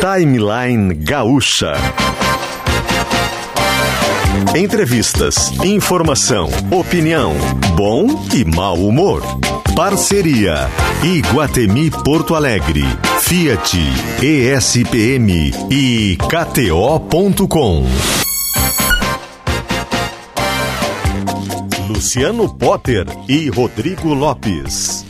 Timeline Gaúcha. Entrevistas, informação, opinião, bom e mau humor. Parceria Iguatemi Porto Alegre, Fiat, ESPM e KTO.com. Luciano Potter e Rodrigo Lopes.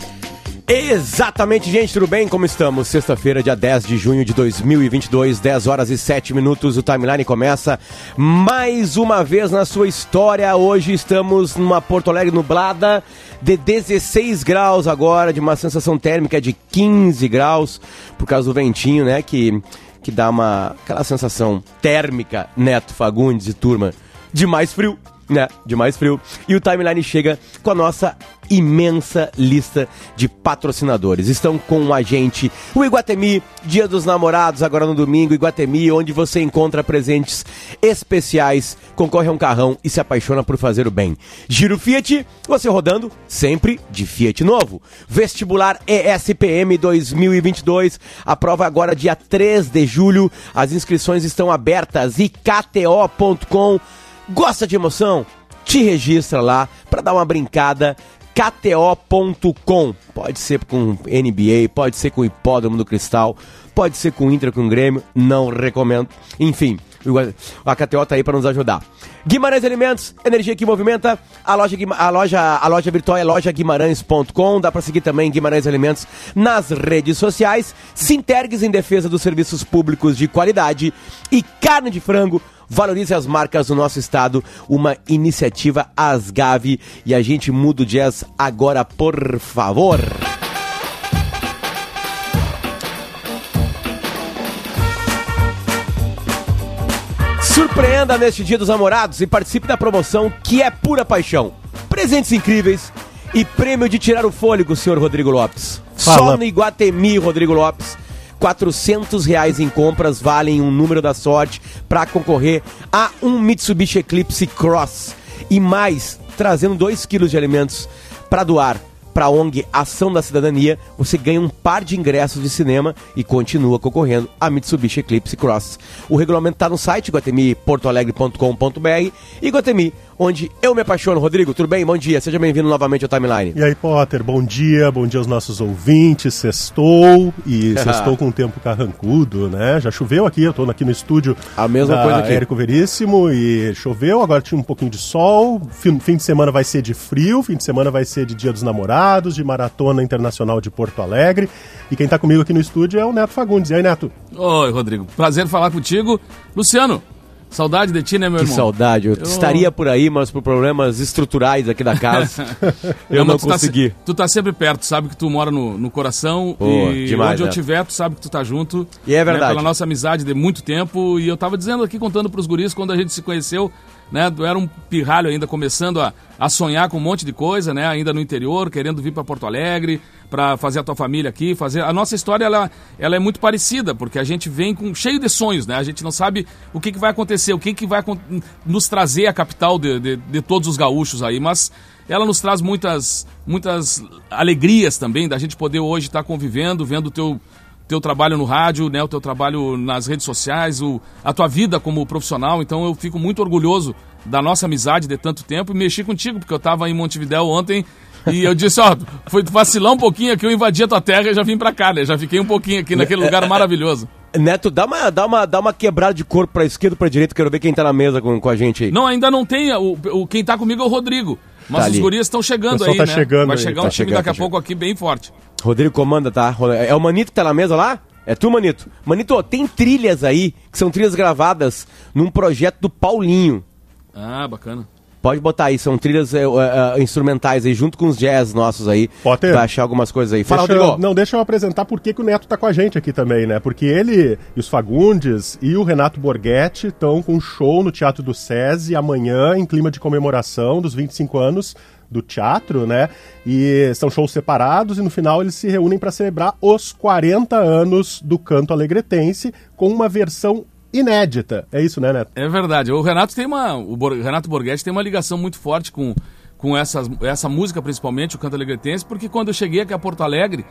Exatamente, gente, tudo bem? Como estamos? Sexta-feira, dia 10 de junho de 2022, 10 horas e 7 minutos. O timeline começa mais uma vez na sua história. Hoje estamos numa Porto Alegre nublada de 16 graus agora, de uma sensação térmica de 15 graus, por causa do ventinho, né? Que, que dá uma aquela sensação térmica, Neto Fagundes e turma, de mais frio né, de mais frio. E o Timeline chega com a nossa imensa lista de patrocinadores. Estão com a gente o Iguatemi, Dia dos Namorados, agora no domingo, Iguatemi, onde você encontra presentes especiais, concorre a um carrão e se apaixona por fazer o bem. Giro Fiat, você rodando sempre de Fiat novo. Vestibular ESPM 2022, a prova agora dia 3 de julho, as inscrições estão abertas e kto.com Gosta de emoção? Te registra lá para dar uma brincada KTO.com. Pode ser com NBA, pode ser com Hipódromo do Cristal, pode ser com Inter, com Grêmio, não recomendo. Enfim, a KTO tá aí para nos ajudar. Guimarães Alimentos, energia que movimenta. A loja, a loja, a loja virtual é lojaguimarães.com. Dá para seguir também Guimarães Alimentos nas redes sociais. Sintergues em defesa dos serviços públicos de qualidade. E carne de frango Valorize as marcas do nosso estado, uma iniciativa Asgave e a gente muda o jazz agora, por favor. Surpreenda neste Dia dos Namorados e participe da promoção que é pura paixão. Presentes incríveis e prêmio de tirar o fôlego, senhor Rodrigo Lopes. Fala. Só no Iguatemi, Rodrigo Lopes 400 reais em compras valem um número da sorte para concorrer a um Mitsubishi Eclipse Cross. E mais, trazendo 2 quilos de alimentos para doar para a ONG Ação da Cidadania, você ganha um par de ingressos de cinema e continua concorrendo a Mitsubishi Eclipse Cross. O regulamento está no site guatemiportoalegre.com.br e Guatemi onde eu me apaixono. Rodrigo, tudo bem? Bom dia, seja bem-vindo novamente ao Timeline. E aí, Potter, bom dia, bom dia aos nossos ouvintes. Sextou e sextou com um tempo carrancudo, né? Já choveu aqui, eu tô aqui no estúdio. A mesma coisa aqui. Érico Veríssimo e choveu, agora tinha um pouquinho de sol. Fim, fim de semana vai ser de frio, fim de semana vai ser de Dia dos Namorados, de Maratona Internacional de Porto Alegre. E quem tá comigo aqui no estúdio é o Neto Fagundes. E aí, Neto? Oi, Rodrigo. Prazer falar contigo. Luciano, Saudade de ti, né, meu que irmão? Que saudade. Eu, eu, estaria por aí, mas por problemas estruturais aqui da casa, eu não, não consegui. Tá, tu tá sempre perto, sabe que tu mora no, no coração Pô, e demais, onde né? eu tiver, tu sabe que tu tá junto. E é né, verdade. Né, pela nossa amizade de muito tempo. E eu tava dizendo aqui, contando pros guris, quando a gente se conheceu, né? Era um pirralho ainda começando a, a sonhar com um monte de coisa, né? Ainda no interior, querendo vir para Porto Alegre, para fazer a tua família aqui, fazer a nossa história ela, ela é muito parecida, porque a gente vem com cheio de sonhos, né? A gente não sabe o que, que vai acontecer, o que, que vai nos trazer a capital de, de, de todos os gaúchos aí, mas ela nos traz muitas muitas alegrias também da gente poder hoje estar convivendo, vendo o teu teu trabalho no rádio, né, o teu trabalho nas redes sociais, o, a tua vida como profissional. Então eu fico muito orgulhoso da nossa amizade de tanto tempo e mexi contigo, porque eu estava em Montevidéu ontem e eu disse, ó, foi vacilar um pouquinho aqui, eu invadi a tua terra e já vim pra cá, né? Já fiquei um pouquinho aqui naquele lugar maravilhoso. Neto, dá uma, dá uma, dá uma quebrada de corpo pra esquerda pra direita, quero ver quem tá na mesa com, com a gente aí. Não, ainda não tem, o, o quem tá comigo é o Rodrigo. Mas tá os gurias estão chegando aí, tá né? Chegando Vai aí. chegar tá um time chegando, daqui tá a pouco aqui bem forte. Rodrigo comanda, tá? É o Manito que tá na mesa lá? É tu, Manito? Manito, tem trilhas aí, que são trilhas gravadas num projeto do Paulinho. Ah, bacana. Pode botar aí, são trilhas é, é, instrumentais aí, junto com os jazz nossos aí. Pode Vai achar algumas coisas aí. Fala, deixa eu, Não, deixa eu apresentar por que, que o Neto tá com a gente aqui também, né? Porque ele e os Fagundes e o Renato Borghetti estão com um show no Teatro do SESI amanhã, em clima de comemoração dos 25 anos do teatro, né? E são shows separados e no final eles se reúnem para celebrar os 40 anos do canto alegretense com uma versão inédita. É isso, né, Neto? É verdade. O Renato tem uma. O Renato Borghetti tem uma ligação muito forte com, com essa essa música, principalmente, o canto alegretense, porque quando eu cheguei aqui a Porto Alegre,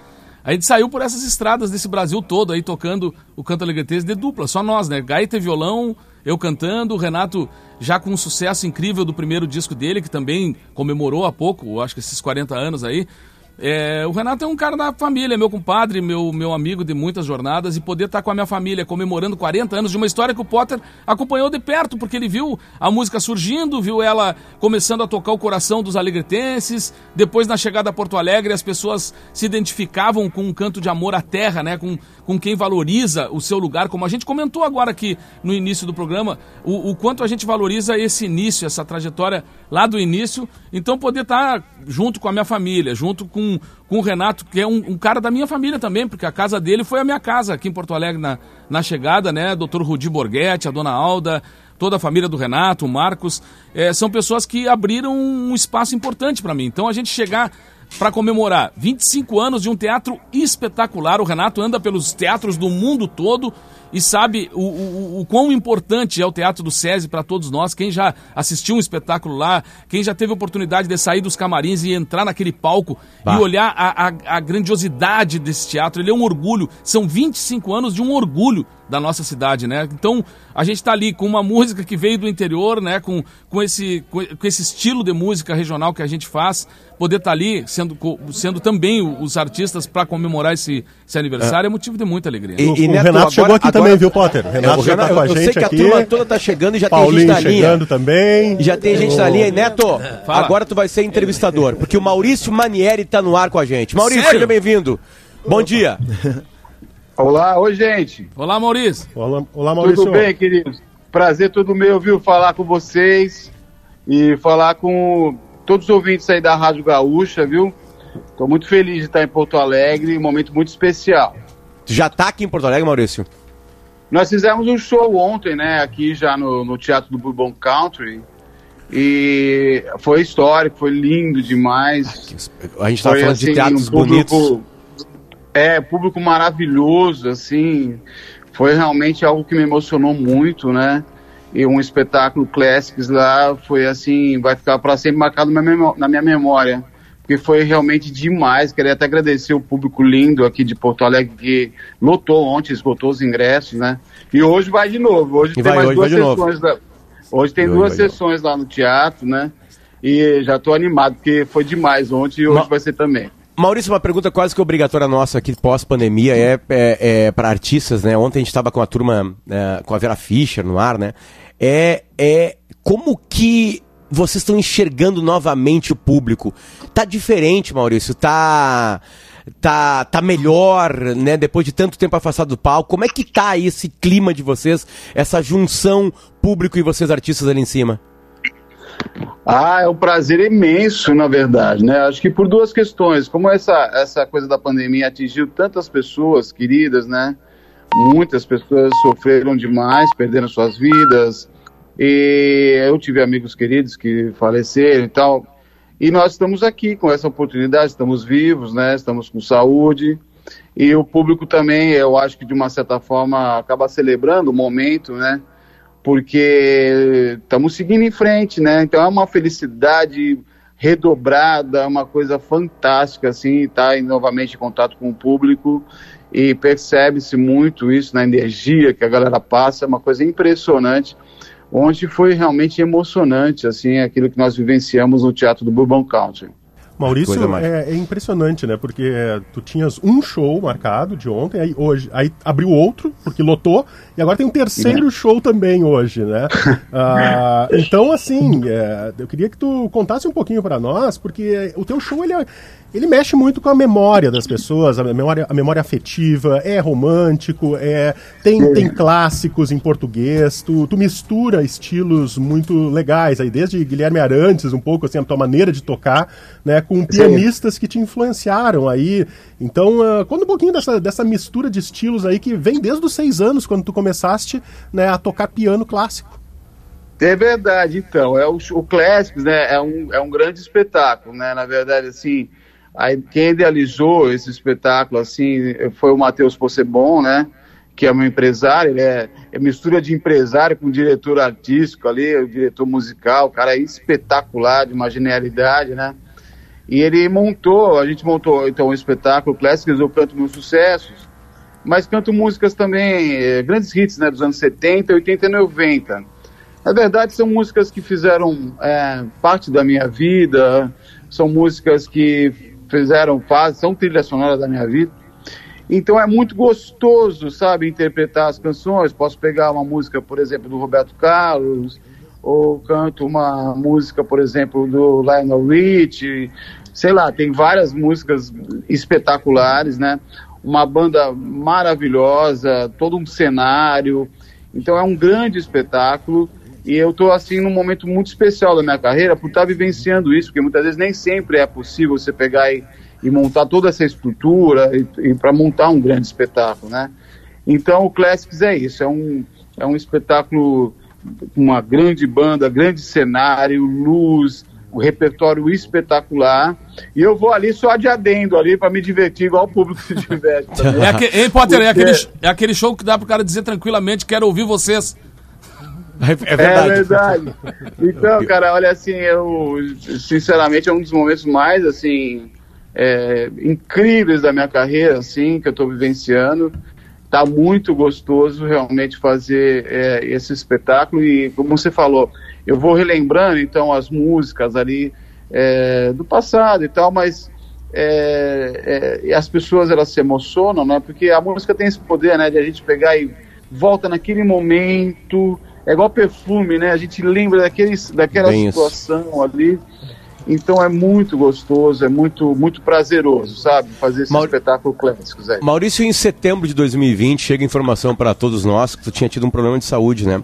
A gente saiu por essas estradas desse Brasil todo aí tocando o canto alegretês de dupla, só nós, né? Gaita e violão, eu cantando, o Renato já com um sucesso incrível do primeiro disco dele, que também comemorou há pouco, acho que esses 40 anos aí. É, o Renato é um cara da família, meu compadre, meu, meu amigo de muitas jornadas, e poder estar com a minha família comemorando 40 anos de uma história que o Potter acompanhou de perto, porque ele viu a música surgindo, viu ela começando a tocar o coração dos alegretenses. Depois, na chegada a Porto Alegre, as pessoas se identificavam com um canto de amor à terra, né? com, com quem valoriza o seu lugar, como a gente comentou agora aqui no início do programa, o, o quanto a gente valoriza esse início, essa trajetória lá do início. Então, poder estar junto com a minha família, junto com com, o Renato, que é um, um, cara da minha família também, porque a casa dele foi a minha casa aqui em Porto Alegre na, na chegada, né? Doutor Rudi Borghetti, a dona Alda, toda a família do Renato, o Marcos, é, são pessoas que abriram um espaço importante para mim. Então a gente chegar para comemorar 25 anos de um teatro espetacular, o Renato anda pelos teatros do mundo todo e sabe o, o, o quão importante é o Teatro do SESI para todos nós. Quem já assistiu um espetáculo lá, quem já teve a oportunidade de sair dos camarins e entrar naquele palco bah. e olhar a, a, a grandiosidade desse teatro, ele é um orgulho. São 25 anos de um orgulho da nossa cidade, né? Então, a gente está ali com uma música que veio do interior, né? Com, com, esse, com, com esse estilo de música regional que a gente faz, poder estar tá ali sendo, sendo também os artistas para comemorar esse, esse aniversário é. é. motivo de muita alegria. E, e o, Neto, Renato agora, chegou aqui agora, também, viu, Potter? O Renato é, já está com a gente aqui. Eu sei que a turma toda está chegando e já Paulinho tem gente na linha. chegando também. Já tem gente na linha. E Neto, Fala. agora tu vai ser entrevistador, porque o Maurício Manieri está no ar com a gente. Maurício, Sério? seja bem-vindo. Bom dia. Olá, oi gente. Olá, Maurício. Olá, olá Maurício. Tudo bem, queridos? Prazer todo meu, viu, falar com vocês e falar com todos os ouvintes aí da Rádio Gaúcha, viu? Estou muito feliz de estar em Porto Alegre, um momento muito especial. Já está aqui em Porto Alegre, Maurício? Nós fizemos um show ontem, né, aqui já no, no Teatro do Bourbon Country. E foi histórico, foi lindo demais. A gente estava falando assim, de teatros um público, bonitos. É, público maravilhoso, assim. Foi realmente algo que me emocionou muito, né? E um espetáculo Classics lá foi assim, vai ficar para sempre marcado na minha memória. Porque foi realmente demais. Queria até agradecer o público lindo aqui de Porto Alegre que lotou ontem, esgotou os ingressos, né? E hoje vai de novo. Hoje e tem mais hoje duas sessões. Da... Hoje tem hoje duas sessões lá no teatro, né? E já estou animado, porque foi demais ontem e hoje vai ser também. Maurício, uma pergunta quase que obrigatória nossa aqui pós-pandemia é, é, é para artistas, né? Ontem a gente estava com a turma, é, com a Vera Fischer no ar, né? É, é como que vocês estão enxergando novamente o público? Tá diferente, Maurício? Tá tá, tá melhor, né? Depois de tanto tempo afastado do palco. Como é que tá esse clima de vocês, essa junção público e vocês artistas ali em cima? Ah, é um prazer imenso, na verdade, né? Acho que por duas questões. Como essa, essa coisa da pandemia atingiu tantas pessoas queridas, né? Muitas pessoas sofreram demais, perderam suas vidas. E eu tive amigos queridos que faleceram e tal. E nós estamos aqui com essa oportunidade, estamos vivos, né? Estamos com saúde. E o público também, eu acho que de uma certa forma acaba celebrando o momento, né? porque estamos seguindo em frente, né? Então é uma felicidade redobrada, uma coisa fantástica, assim, tá novamente em contato com o público e percebe-se muito isso na energia que a galera passa, é uma coisa impressionante. Onde foi realmente emocionante, assim, aquilo que nós vivenciamos no Teatro do Bourbon Country. Maurício, é, é, impressionante, né? Porque é, tu tinhas um show marcado de ontem, aí hoje, aí abriu outro, porque lotou, e agora tem um terceiro é. show também hoje, né? ah, então, assim, é, eu queria que tu contasse um pouquinho para nós, porque o teu show, ele é, ele mexe muito com a memória das pessoas, a memória, a memória afetiva, é romântico, é tem, tem clássicos em português, tu, tu mistura estilos muito legais, aí desde Guilherme Arantes, um pouco assim, a tua maneira de tocar, né, com pianistas que te influenciaram aí. Então, uh, conta um pouquinho dessa, dessa mistura de estilos aí que vem desde os seis anos, quando tu começaste né, a tocar piano clássico. É verdade, então. É o, o Classics, né? É um, é um grande espetáculo, né? Na verdade, assim, quem idealizou esse espetáculo assim foi o Matheus Possebon, né? Que é meu empresário, ele é, é, mistura de empresário com diretor artístico ali, o diretor musical, o cara é espetacular, de uma genialidade, né? E ele montou, a gente montou então um espetáculo Clássicos, eu canto meus sucessos, mas canto músicas também, eh, grandes hits né, dos anos 70, 80 e 90. Na verdade, são músicas que fizeram é, parte da minha vida, são músicas que fizeram, faz, são trilha sonora da minha vida. Então é muito gostoso, sabe, interpretar as canções. Posso pegar uma música, por exemplo, do Roberto Carlos, ou canto uma música, por exemplo, do Lionel Richie, sei lá, tem várias músicas espetaculares, né? Uma banda maravilhosa, todo um cenário. Então é um grande espetáculo e eu estou assim num momento muito especial da minha carreira por estar tá vivenciando isso, porque muitas vezes nem sempre é possível você pegar e, e montar toda essa estrutura e, e para montar um grande espetáculo, né? Então o Classics é isso, é um, é um espetáculo uma grande banda, grande cenário, luz, um repertório espetacular. E eu vou ali só de adendo ali para me divertir, igual o público se diverte. É, hein, Potter, Porque... é, aquele, é aquele show que dá pro cara dizer tranquilamente: quero ouvir vocês. É, é verdade. É verdade. Então, cara, olha assim, eu sinceramente é um dos momentos mais assim é, incríveis da minha carreira, assim, que eu estou vivenciando. Tá muito gostoso realmente fazer é, esse espetáculo e, como você falou, eu vou relembrando então as músicas ali é, do passado e tal, mas é, é, as pessoas elas se emocionam, né? Porque a música tem esse poder, né? De a gente pegar e volta naquele momento, é igual perfume, né? A gente lembra daquele, daquela Bem situação isso. ali. Então é muito gostoso, é muito, muito prazeroso, sabe? Fazer esse Maur... espetáculo clássico, Zé. Maurício, em setembro de 2020, chega informação para todos nós que tu tinha tido um problema de saúde, né?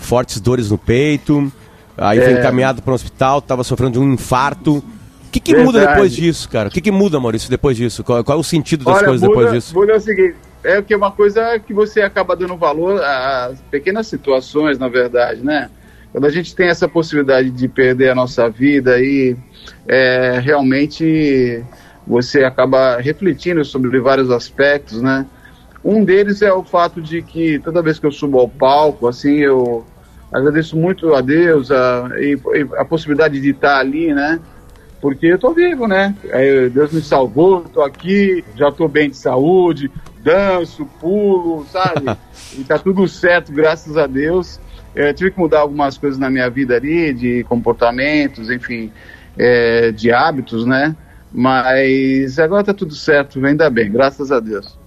Fortes dores no peito, aí é... foi encaminhado para o hospital, estava sofrendo de um infarto. O que, que muda depois disso, cara? O que, que muda, Maurício, depois disso? Qual, qual é o sentido das Olha, coisas muda, depois disso? Muda é o seguinte, é que é uma coisa que você acaba dando valor a pequenas situações, na verdade, né? Quando a gente tem essa possibilidade de perder a nossa vida aí, é, realmente você acaba refletindo sobre vários aspectos, né? Um deles é o fato de que toda vez que eu subo ao palco, assim, eu agradeço muito a Deus a, a, possibilidade de estar ali, né? Porque eu tô vivo, né? Deus me salvou, tô aqui, já tô bem de saúde, danço, pulo, sabe? e tá tudo certo, graças a Deus. Eu tive que mudar algumas coisas na minha vida ali, de comportamentos, enfim, é, de hábitos, né? Mas agora tá tudo certo, ainda bem, graças a Deus.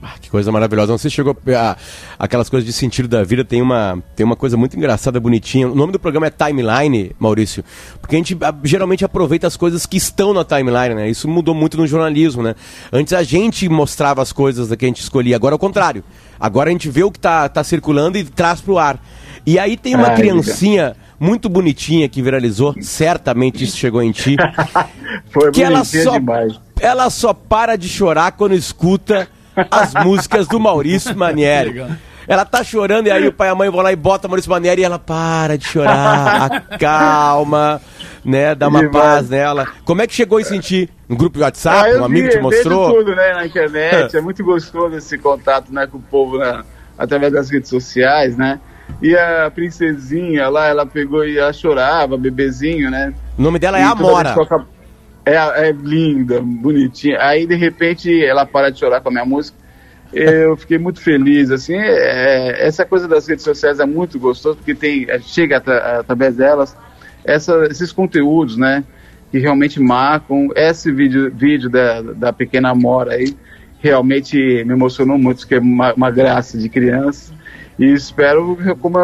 Ah, que coisa maravilhosa. Não sei se chegou a, aquelas coisas de sentido da vida. Tem uma, tem uma coisa muito engraçada, bonitinha. O nome do programa é Timeline, Maurício, porque a gente a, geralmente aproveita as coisas que estão na timeline, né? Isso mudou muito no jornalismo, né? Antes a gente mostrava as coisas que a gente escolhia, agora é o contrário. Agora a gente vê o que tá, tá circulando e traz pro ar. E aí tem uma Ai, criancinha muito bonitinha que viralizou, certamente isso chegou em ti. Foi que ela só, demais. ela só para de chorar quando escuta as músicas do Maurício Manieri. Ela tá chorando e aí o pai e a mãe vão lá e botam Maurício Manieri e ela para de chorar, acalma, né, dá uma paz nela. Como é que chegou a sentir? Um grupo de WhatsApp, ah, um amigo vi, te mostrou? tudo, né, na internet. é muito gostoso esse contato, né, com o povo, né, através das redes sociais, né. E a princesinha lá, ela pegou e ela chorava, bebezinho, né? O nome dela é Amora. É, é linda, bonitinha. Aí, de repente, ela para de chorar com a minha música. Eu fiquei muito feliz, assim, é, essa coisa das redes sociais é muito gostoso, porque tem, chega através delas essa, esses conteúdos, né, que realmente marcam. Esse vídeo, vídeo da, da pequena Amora aí, realmente me emocionou muito, que é uma, uma graça de criança. E espero, como,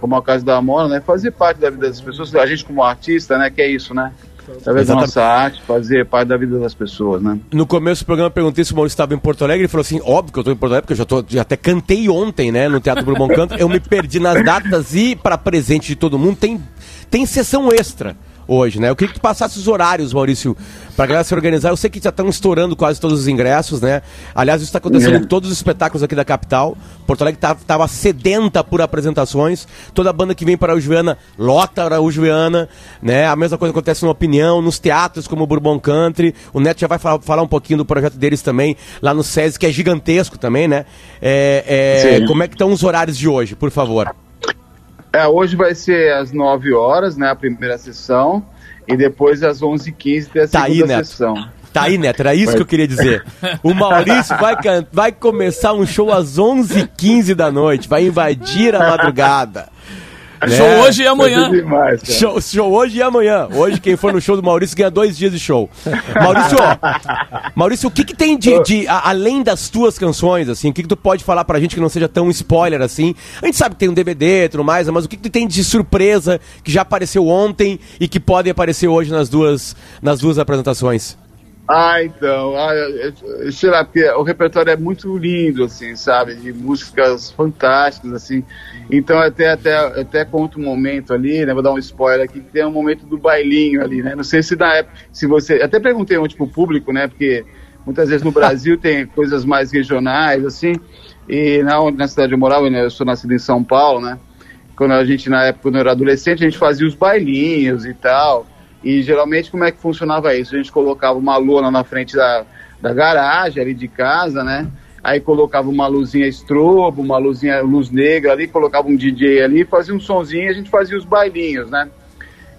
como é o caso da Amora, né, fazer parte da vida das pessoas, a gente como artista, né, que é isso, né? Através da nossa arte, fazer parte da vida das pessoas, né? No começo do programa eu perguntei se o Maurício estava em Porto Alegre, ele falou assim, óbvio que eu estou em Porto Alegre, porque eu já, tô, já até cantei ontem, né, no Teatro Bourbon Canto, eu me perdi nas datas e, para presente de todo mundo, tem, tem sessão extra hoje, né? Eu queria que tu passasse os horários, Maurício, pra galera se organizar. Eu sei que já estão estourando quase todos os ingressos, né? Aliás, isso está acontecendo é. em todos os espetáculos aqui da capital. Porto Alegre estava tá, sedenta por apresentações. Toda banda que vem para a Araújo lota a Araújo né? A mesma coisa acontece no Opinião, nos teatros como o Bourbon Country. O Neto já vai falar, falar um pouquinho do projeto deles também, lá no SESI, que é gigantesco também, né? É, é, como é que estão os horários de hoje, por favor? É, hoje vai ser às 9 horas, né, a primeira sessão. e depois às 11h15 tem a Tá aí, segunda Neto. sessão. Tá aí, Neto, era isso que eu queria dizer. O Maurício vai, vai começar um show às 11h15 da noite, vai invadir a madrugada. Né? Show hoje e amanhã. Demais. Show, show hoje e amanhã. Hoje, quem for no show do Maurício ganha dois dias de show. Maurício, Maurício, o que, que tem de, de- a- além das tuas canções, assim, o que, que tu pode falar pra gente que não seja tão spoiler assim? A gente sabe que tem um DVD e tudo mais, mas o que, que tu tem de surpresa que já apareceu ontem e que pode aparecer hoje nas duas, nas duas apresentações? Ah, então, ah, sei lá, porque o repertório é muito lindo, assim, sabe, de músicas fantásticas, assim, então até, até, até conto um momento ali, né, vou dar um spoiler aqui, que tem um momento do bailinho ali, né, não sei se na época, se você, até perguntei ontem pro público, né, porque muitas vezes no Brasil tem coisas mais regionais, assim, e na, na cidade eu morava, né, eu sou nascido em São Paulo, né, quando a gente, na época, quando eu era adolescente, a gente fazia os bailinhos e tal. E geralmente, como é que funcionava isso? A gente colocava uma lona na frente da, da garagem ali de casa, né? Aí colocava uma luzinha estrobo, uma luzinha luz negra ali, colocava um DJ ali, fazia um sonzinho e a gente fazia os bailinhos, né?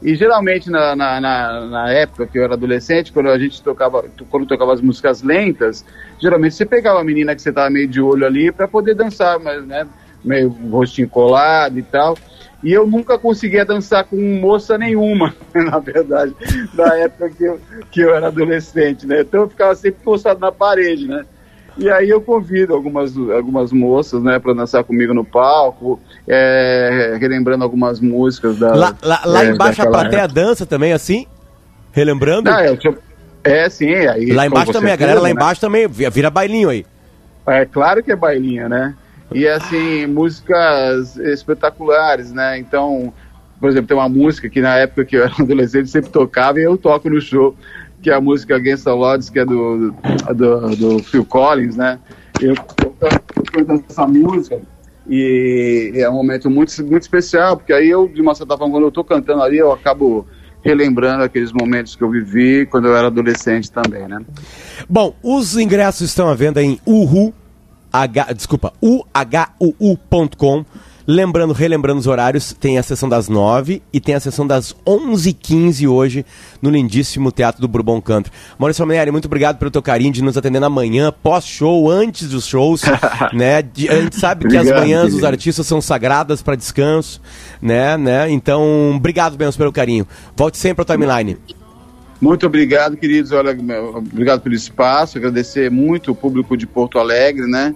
E geralmente na, na, na, na época que eu era adolescente, quando a gente tocava, quando tocava as músicas lentas, geralmente você pegava a menina que você tava meio de olho ali para poder dançar, mas né, meio rostinho colado e tal. E eu nunca conseguia dançar com moça nenhuma, na verdade, na época que eu, que eu era adolescente, né? Então eu ficava sempre postado na parede, né? E aí eu convido algumas, algumas moças, né, para dançar comigo no palco, é, relembrando algumas músicas da. Lá, lá, lá é, embaixo a plateia época. dança também, assim? Relembrando? Não, é, eu- é, sim, aí. lá embaixo também, a galera lá né? embaixo também vira bailinho aí. É claro que é bailinha, né? E assim, músicas espetaculares, né? Então, por exemplo, tem uma música que na época que eu era adolescente sempre tocava e eu toco no show, que é a música Against the Odds, que é do, do, do Phil Collins, né? Eu canto essa música e é um momento muito, muito especial, porque aí eu, de uma certa forma, quando eu tô cantando ali, eu acabo relembrando aqueles momentos que eu vivi quando eu era adolescente também, né? Bom, os ingressos estão à venda em uhu, H, desculpa, uhuu.com. Lembrando, relembrando os horários, tem a sessão das 9 e tem a sessão das 11h15 hoje no lindíssimo Teatro do Bourbon Country. Maurício Manieri, muito obrigado pelo teu carinho de nos atender na manhã, pós-show, antes dos shows, né? De- a gente sabe que as manhãs dos artistas são sagradas para descanso, né, né? Então, obrigado mesmo pelo carinho. Volte sempre ao timeline. Muito obrigado, queridos. Olha, obrigado pelo espaço. Agradecer muito o público de Porto Alegre, né?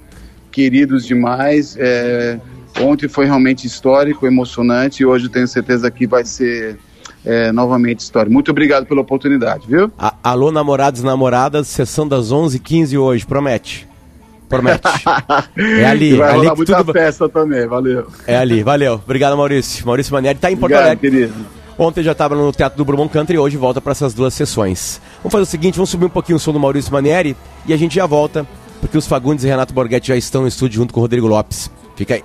Queridos demais. É, ontem foi realmente histórico, emocionante e hoje eu tenho certeza que vai ser é, novamente histórico. Muito obrigado pela oportunidade, viu? A- alô, namorados e namoradas, sessão das 11h15 hoje, promete. Promete. É ali, vai ali rolar muita tudo... festa também. Valeu. É ali, valeu. Obrigado, Maurício. Maurício Manieri tá em Porto Obrigado, Alegre. querido. Ontem já estava no Teatro do Bourbon Country e hoje volta para essas duas sessões. Vamos fazer o seguinte, vamos subir um pouquinho o som do Maurício Manieri e a gente já volta, porque os Fagundes e Renato Borghetti já estão no estúdio junto com o Rodrigo Lopes. Fica aí.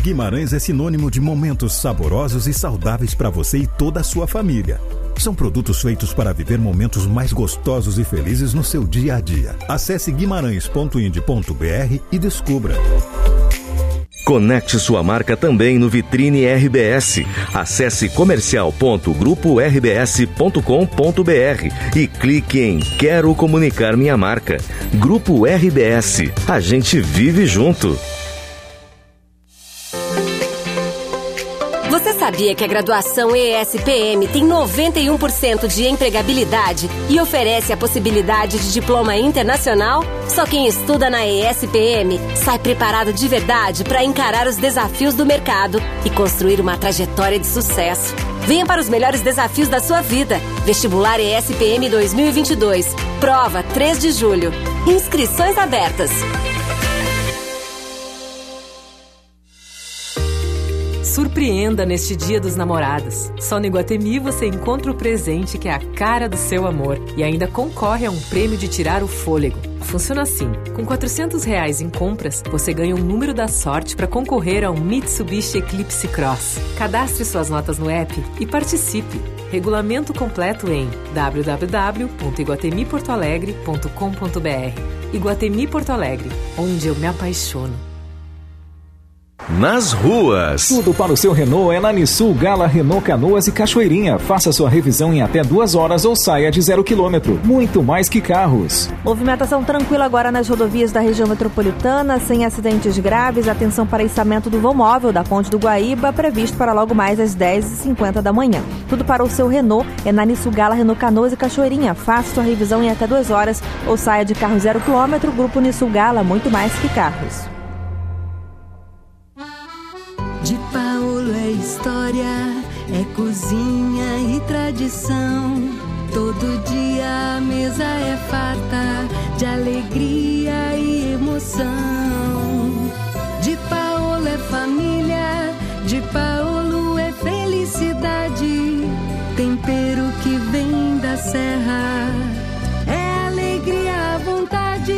Guimarães é sinônimo de momentos saborosos e saudáveis para você e toda a sua família. São produtos feitos para viver momentos mais gostosos e felizes no seu dia a dia. Acesse guimarães.ind.br e descubra. Conecte sua marca também no Vitrine RBS. Acesse comercial.grupo-rbs.com.br e clique em Quero comunicar minha marca. Grupo RBS. A gente vive junto. Sabia que a graduação ESPM tem 91% de empregabilidade e oferece a possibilidade de diploma internacional? Só quem estuda na ESPM sai preparado de verdade para encarar os desafios do mercado e construir uma trajetória de sucesso. Venha para os melhores desafios da sua vida. Vestibular ESPM 2022. Prova 3 de julho. Inscrições abertas. Surpreenda neste Dia dos Namorados. Só no Iguatemi você encontra o presente que é a cara do seu amor e ainda concorre a um prêmio de tirar o fôlego. funciona assim. Com 400 reais em compras, você ganha um número da sorte para concorrer a um Mitsubishi Eclipse Cross. Cadastre suas notas no app e participe. Regulamento completo em www.iguatemiportoalegre.com.br Iguatemi Porto Alegre, onde eu me apaixono. Nas ruas. Tudo para o seu Renault é na Nissul Gala Renault Canoas e Cachoeirinha. Faça sua revisão em até duas horas ou saia de zero quilômetro. Muito mais que carros. Movimentação tranquila agora nas rodovias da região metropolitana, sem acidentes graves. Atenção para içamento do voo móvel da Ponte do Guaíba, previsto para logo mais às 10h50 da manhã. Tudo para o seu Renault é na Nissul Gala Renault Canoas e Cachoeirinha. Faça sua revisão em até duas horas ou saia de carro zero quilômetro. Grupo Nissul Gala, muito mais que carros. História, é cozinha e tradição. Todo dia a mesa é farta de alegria e emoção. De Paulo é família, de Paulo é felicidade. Tempero que vem da serra, é alegria à vontade.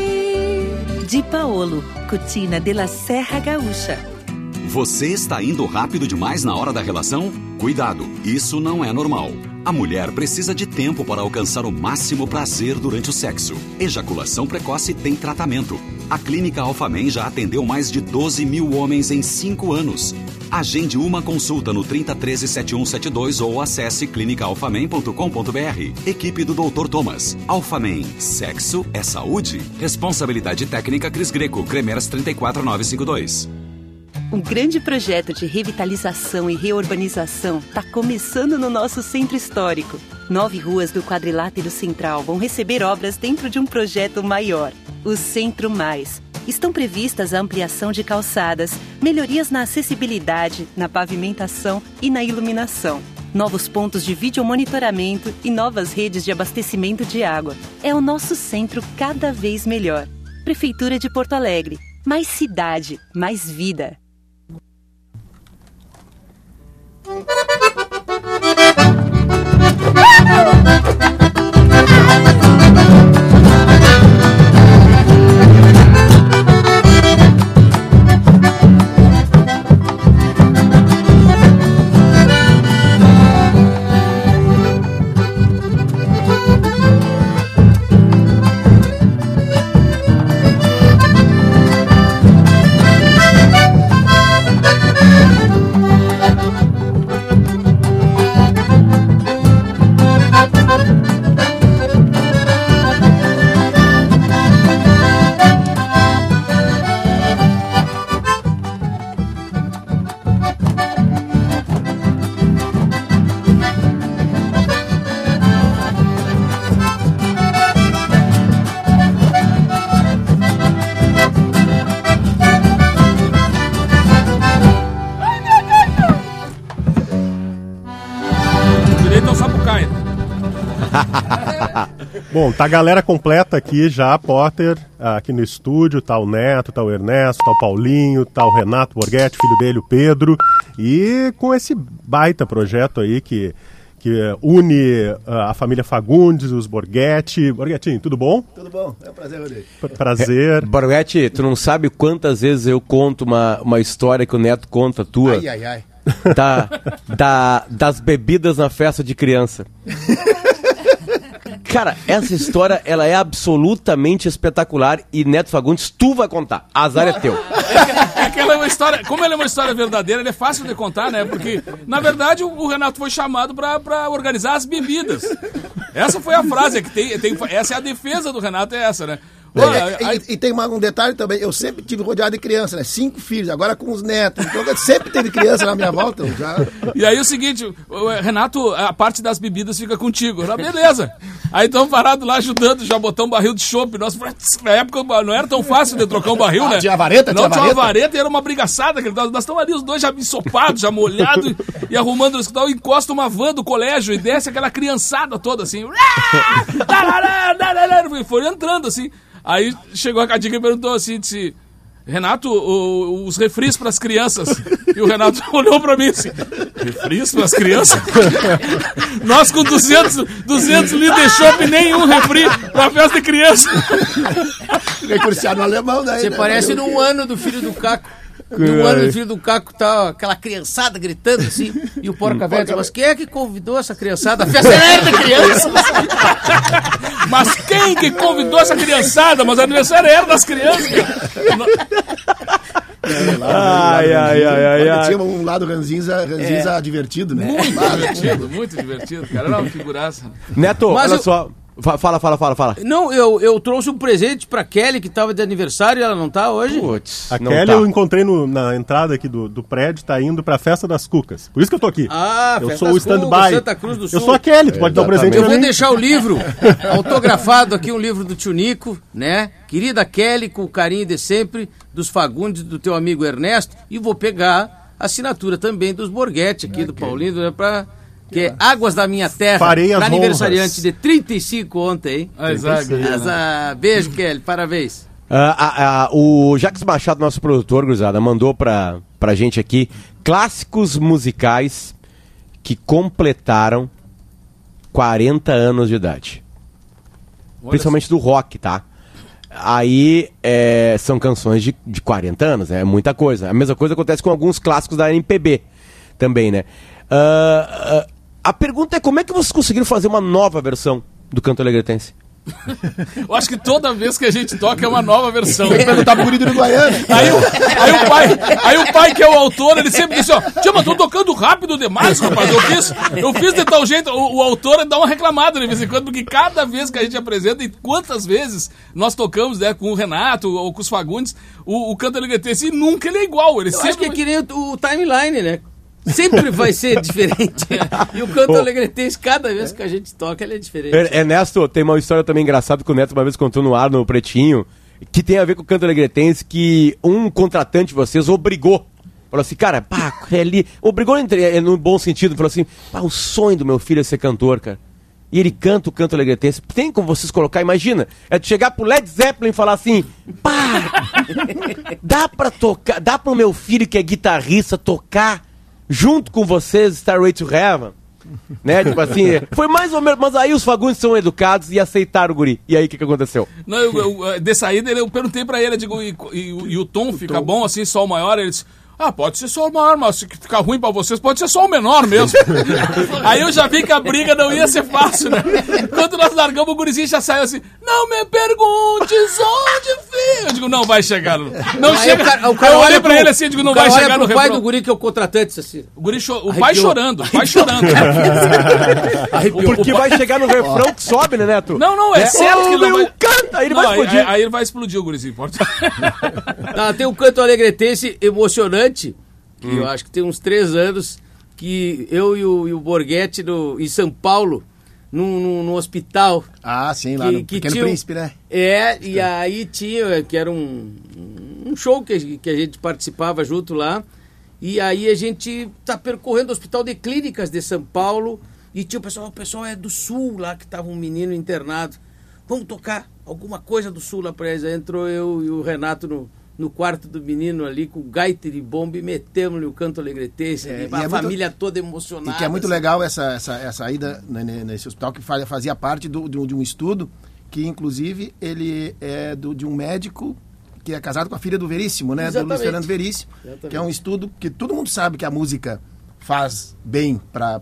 Di Paolo, Cucina de la Serra Gaúcha. Você está indo rápido demais na hora da relação? Cuidado, isso não é normal. A mulher precisa de tempo para alcançar o máximo prazer durante o sexo. Ejaculação precoce tem tratamento. A Clínica Alfamen já atendeu mais de 12 mil homens em 5 anos. Agende uma consulta no 3013 7172 ou acesse clinicaalfamen.com.br. Equipe do Dr. Thomas. Alfamen. Sexo é saúde. Responsabilidade técnica Cris Greco. Cremers 34952. Um grande projeto de revitalização e reurbanização está começando no nosso centro histórico. Nove ruas do quadrilátero central vão receber obras dentro de um projeto maior, o Centro Mais. Estão previstas a ampliação de calçadas, melhorias na acessibilidade, na pavimentação e na iluminação. Novos pontos de videomonitoramento e novas redes de abastecimento de água. É o nosso centro cada vez melhor. Prefeitura de Porto Alegre. Mais cidade, mais vida. Bom, tá a galera completa aqui já, Potter, aqui no estúdio, tá o Neto, tá o Ernesto, tá o Paulinho, tá o Renato Borghetti, filho dele, o Pedro, e com esse baita projeto aí que, que une ah, a família Fagundes, os Borghetti. Borghettinho, tudo bom? Tudo bom? É um prazer, Rodrigo. Prazer. Borghetti, tu não sabe quantas vezes eu conto uma, uma história que o Neto conta tua Ai, ai, ai. da, da- das bebidas na festa de criança. Cara, essa história ela é absolutamente espetacular e Neto Fagundes, tu vai contar. Azar é teu. É que ela é uma história. Como ela é uma história verdadeira, ela é fácil de contar, né? Porque, na verdade, o, Renato foi chamado pra, pra organizar as bebidas. Essa foi a frase que tem, tem. Essa é a defesa do Renato, é essa, né? É, aí- e, e tem um detalhe também, eu sempre tive rodeado de criança, né? Cinco filhos, agora com os netos. Então eu sempre teve criança na minha volta. eu Já... E aí o seguinte, o- o Renato, a parte das bebidas fica contigo. Ah, beleza. Aí estamos parados lá ajudando, já botar um barril de chopp. Nós, na época não era tão fácil de trocar um barril, né? Tinha vareta, Não, tinha tinha vareta. e era uma brigaçada. Nós estamos ali, os dois já ensopados, já molhados e, e arrumando no hospital. Encosta uma van do colégio e desce aquela criançada toda assim. E foi entrando assim. Aí chegou a Cadiga e perguntou assim, disse... Renato, o- os refris para as crianças. E o Renato olhou pra mim assim, refri para as crianças? Nós com 200, 200 litros de chopp e nenhum refri pra festa de criança. Fiquei cursiado no alemão daí. Você né? parece num ano do filho do Caco. No ano do filho do Caco tá aquela criançada gritando assim, e o porca velho diz, mas quem é que convidou essa criançada? A festa era de criança! Mas quem que convidou essa criançada? Mas o aniversário era das crianças. Ai, ai, ai, ai, ai. Tinha um lado ranzinza, ranzinza divertido, né? Muito divertido, muito divertido, cara. Era uma figuraça. Neto, Mas olha eu- só. Fa- Fala, fala, fala, fala. Não, eu, eu trouxe um presente pra Kelly, que tava de aniversário e ela não tá hoje. Putz, A não Kelly tá. eu encontrei no- na entrada aqui do, do prédio, tá indo pra festa das cucas. Por isso que eu tô aqui. Ah, eu Festa sou o stand-by. Santa Cruz do Eu Sul. sou a Kelly, tu pode dar um presente Eu vou deixar o livro autografado aqui, um livro do tio Nico, né? Querida Kelly, com o carinho de sempre, dos Fagundes, do teu amigo Ernesto, e vou pegar a assinatura também dos Borghetti aqui, do Paulinho, né? Pra, que é Águas da Minha Terra, Farei as aniversariante honras. de 35 ontem, hein? Exato. Asa- Beijo, Kelly, parabéns. Ah, ah, ah, o Jacques Machado, nosso produtor, Cruzada, mandou pra, pra gente aqui clássicos musicais que completaram 40 anos de idade. Principalmente do rock, tá? Aí é, são canções de, de 40 anos, é muita coisa. A mesma coisa acontece com alguns clássicos da MPB também, né? Ah, ah, a pergunta é como é que vocês conseguiram fazer uma nova versão do Canto Alegretense? Eu acho que toda vez que a gente toca é uma nova versão. Tem que perguntar pro do. Aí, o- aí o pai, aí o pai que é o autor, ele sempre disse, ó, tia, mas tô tocando rápido demais, rapaz. Eu fiz, eu fiz de tal jeito. O, o autor dá uma reclamada de vez em quando, porque cada vez que a gente apresenta, e quantas vezes nós tocamos, né, com o Renato ou com os Fagundes, o, o canto alegretense, e nunca ele é igual. Ele Eu acho que sempre... é que nem o, o timeline, né? Sempre vai ser diferente. E o canto alegretense, cada vez que a gente toca, ele é diferente. Er- Ernesto, tem uma história também engraçada que o Neto uma vez contou no ar, no Pretinho, que tem a ver com o canto alegretense, que um contratante de vocês obrigou. Falou assim, cara, pá, ele obrigou entre, no bom sentido, falou assim, pá, o sonho do meu filho é ser cantor, cara. E ele canta o canto alegretense. Tem como vocês colocar, imagina, é de chegar pro Led Zeppelin e falar assim, pá, dá pra tocar, dá pro meu filho que é guitarrista tocar junto com vocês Starway to Heaven? Né? Tipo assim, foi mais ou menos. Mas aí os Fagundes são educados e aceitaram o guri. E aí o que, que aconteceu? Não, eu, eu, eh, de saída eu perguntei pra ele, eu digo, e, e- e o tom fica bom assim, sol maior? Ele disse, ah, pode ser só o maior, mas se ficar ruim pra vocês, pode ser só o menor mesmo. Aí eu já vi que a briga não ia ser fácil, né? Quando nós largamos, o gurizinho já saiu assim, não me perguntes onde vim. Eu digo, não vai chegar. no- Não Aí chega. o cara, o cara eu olhei olha pra pro- ele assim, eu digo, não o vai chegar no pro pai refrão. do guri que é o contratante, disse assim. O, guri cho- o Arrepiou. pai chorando, o pai chorando. Porque O pai- vai chegar no refrão que sobe, né, Neto? Não, não, é, certo que ele não vai... canta! Aí ele Não, vai explodir. Aí, aí ele vai explodir o gurizinho. Pode... Não, tem um canto alegretense emocionante, que Hum. eu acho que tem uns três anos, que eu e o, e o Borghetti em São Paulo, num, num- num hospital. Ah, sim, lá no Pequeno tinha Príncipe, né? É, e aí tinha, que era um, um show que, a- que a gente participava junto lá. E aí a gente tá percorrendo o Hospital de Clínicas de São Paulo e tinha o pessoal, o pessoal é do Sul lá, que tava um menino internado. Vamos tocar alguma coisa do Sul lá pra eles. Aí entrou eu e o Renato no, no quarto do menino ali com gaita de bomba e metemos-lhe o canto alegretense. É, e a é muito- família toda emocionada. E que é muito assim. legal essa, essa, essa ida nesse hospital, que fa- fazia parte do, de um estudo, que inclusive ele é do, de um médico que é casado com a filha do Veríssimo, né? Do Luiz Exatamente. Fernando Veríssimo. Exatamente. Que é um estudo que todo mundo sabe que a música faz bem para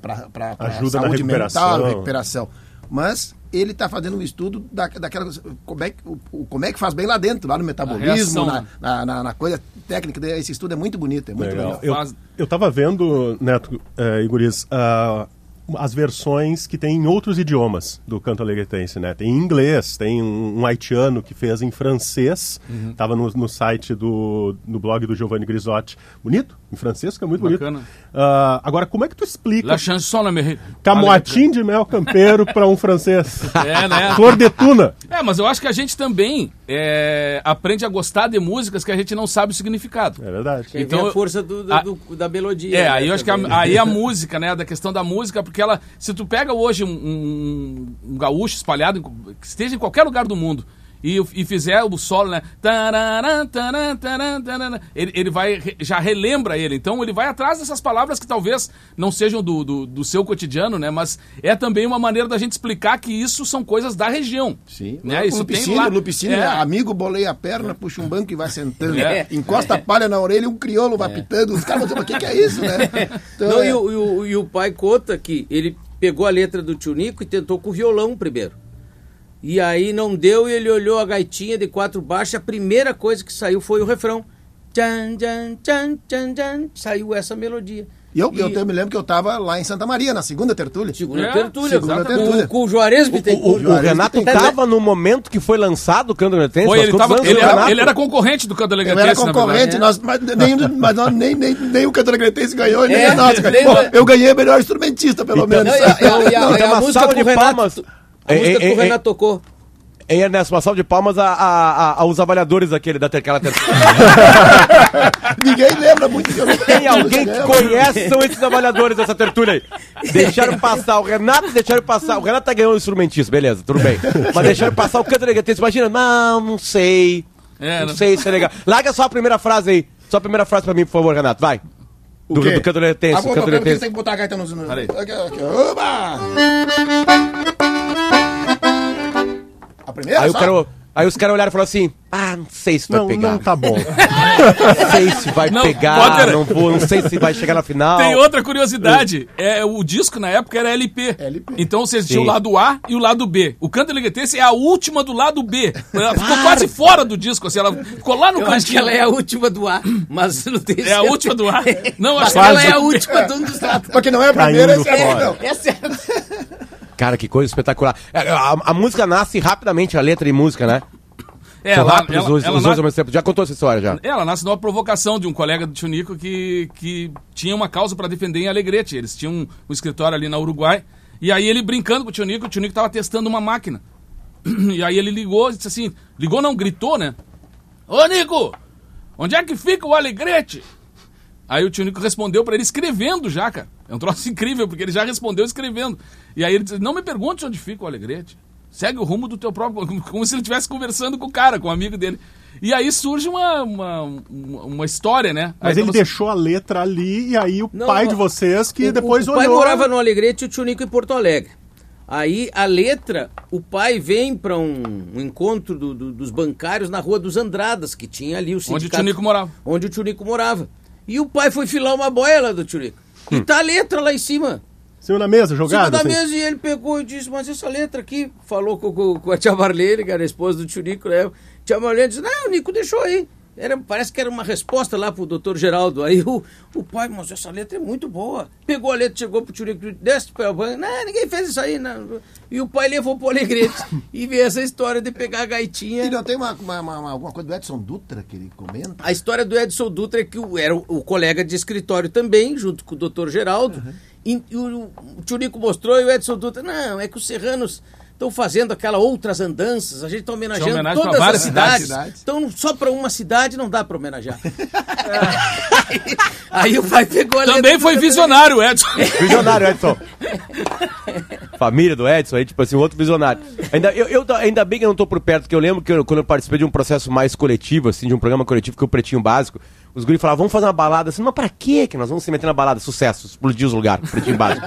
a saúde recuperação. mental, recuperação. Mas ele está fazendo um estudo da, daquela, como, é, que- o- como é que faz bem lá dentro, lá no metabolismo, na, na, na- na coisa técnica. Esse estudo é muito bonito, é muito legal. Eu, eu tava vendo, Neto eh, e Guriz, ah, as versões que tem em outros idiomas do canto alegretense, né? Tem em inglês, tem um, um haitiano que fez em francês, Uhum. tava no, no site do no blog do Giovanni Grisotti. Bonito, em francês, que é muito Bacana. bonito. Ah, agora, como é que tu explica La chanson la camotim de mel campeiro para um francês? É, né? Flor de tuna. É, mas eu acho que a gente também é, aprende a gostar de músicas que a gente não sabe o significado. É verdade. Ver a força do- do- a- do- da melodia. É, né, aí eu acho que a, também. aí a música, né, da questão da música, porque ela, se tu pega hoje um, um- um gaúcho espalhado, em- que esteja em qualquer lugar do mundo, e, e fizer o solo, né? Ele, ele vai, já relembra ele. Então ele vai atrás dessas palavras que talvez não sejam do, do, do seu cotidiano, né? Mas é também uma maneira da gente explicar que isso são coisas da região. Sim. Né? Isso tem Lupicínio, lá. Lupicínio É. é amigo, bolei a perna, puxa um banco e vai sentando. É. Encosta a palha na orelha e um crioulo vai pitando. Os caras vão o que, que é isso, né? Então, Não, é- e, o, e o- e o pai conta que ele pegou a letra do tio Nico e tentou com o violão primeiro. E aí não deu e ele olhou a gaitinha de quatro baixos. A primeira coisa que saiu foi o refrão. Tchan, tchan, tchan, tchan, tchan. Saiu essa melodia. E eu, eu E- até me lembro que eu tava lá em Santa Maria, na segunda tertúlia. Segunda tertúlia, Segunda tertúlia. Com- com o Juarez O, Bittencourt. o- o Renato estava no momento que foi lançado o Canto Netense? Foi, ele, tava, ele, o era, ele era concorrente do Canto Eu era Alegratense, na concorrente, nós, mas, nem, mas nós, nem, nem, nem o cantor Agretense ganhou, nem É, a nossa. Bom, eu ganhei melhor instrumentista, pelo menos. Não, e a- e a- e a- Então, e a uma música o de Renato- palmas. A música que Ei, o ei, Renato tocou. Hein, Ernesto, uma salva de palmas a, a- a- aos avaliadores daquele, daquela terceira. Ninguém lembra muito que eu Tem alguém que conhece são esses avaliadores dessa tertúlia aí. Deixaram passar o Renato, deixaram passar. O Renato tá ganhando o instrumentista, beleza, tudo bem. Mas deixaram passar o canto negatês. Imagina, não, não sei. É, não não- sei se é legal. Larga só a primeira frase aí. Só a primeira frase pra mim, por favor, Renato. Vai. Do, quê? do canto negatês. Ah, do vou, canto porque negatês. tem que botar a gaita nos... nos Peraí. aqui, aqui, oba! A primeira Aí, só? cara, aí os caras olharam e falaram assim: Ah, não sei se vai Não, pegar. não tá bom. Não sei se vai Não, pegar, Potter. não vou, não sei se vai chegar na final. Tem outra curiosidade. É, o disco na época era LP. Então você tinha o lado A e o lado B. O Canto Leguetense é a última do lado B. Ela ficou quase fora do disco, assim, ela ficou lá no Eu acho que ela é a última do A, mas não tem É a última do A? Não, acho que ela é a última do um dos lados. Porque não é a primeira, essa é a É, não. essa é a- Cara, que coisa espetacular. É, A, a música nasce rapidamente, a letra e música, né? É, São ela- rápidos ela- os, ela os dois na- ao mesmo tempo. Já contou essa história já. Ela nasce de uma provocação de um colega do Tio Nico que, que tinha uma causa para defender em Alegrete. Eles tinham um, um escritório ali na Uruguai. E aí ele brincando com o Tio Nico, o Tio Nico tava testando uma máquina. E aí ele ligou e disse assim: ligou não, gritou, né? Ô Nico, onde é que fica o Alegrete? Aí o Tio Nico respondeu para ele escrevendo já, cara. É um troço incrível, porque ele já respondeu escrevendo. E aí ele disse: Não me pergunte onde fica o Alegrete. Segue o rumo do teu próprio. como- se ele estivesse conversando com o cara, com o amigo dele. E aí surge uma, uma, uma, uma história, né? Mas Aí ele você- deixou a letra ali e aí o Não, pai não. de vocês que O- depois o, o pai olhou. morava no Alegrete e o tio Nico em Porto Alegre. Aí a letra, o pai vem para um, um encontro do- do- dos bancários na Rua dos Andradas, que tinha ali o sindicato. Onde o Tio Nico morava. Onde o tio Nico morava. E o pai foi filar uma boia lá do tio Nico. E tá a letra lá em cima. Saiu na mesa, jogado? cima da assim? mesa e ele pegou e disse, mas essa letra aqui, falou com, com- com a tia Marlene, que era a esposa do tio Nico, né? Tia Marlene disse, não, o Nico deixou aí. Era, parece que era uma resposta lá pro doutor Geraldo. Aí o, o pai, mas essa letra é muito boa. Pegou a letra, chegou pro tio Nico, desce para banho. Não, ninguém fez isso aí. Não. E o pai levou pro Alegrete. e veio essa história de pegar a gaitinha. E não tem uma, uma- uma- uma- alguma coisa do Edson Dutra que ele comenta? A história do Edson Dutra é que o- era o, o colega de escritório também, junto com o doutor Geraldo. E, e o, o tio Nico mostrou e o Edson Dutra, não, é que os serranos estão fazendo aquela outras andanças, a gente está homenageando homenagem pra todas as várias cidades. cidades. Então, só para uma cidade não dá para homenagear. aí, o pai pegou a Também foi visionário, Edson. Visionário, Edson. Família do Edson, aí, tipo assim, outro visionário. Ainda, eu, eu- ainda bem que eu não tô por perto, porque eu lembro que eu- quando eu participei de um processo mais coletivo, assim, de um programa coletivo que é o Pretinho Básico, os guris falavam, vamos fazer uma balada, assim, mas pra quê que nós vamos se meter na balada? Sucesso, explodir os lugares, Pretinho Básico.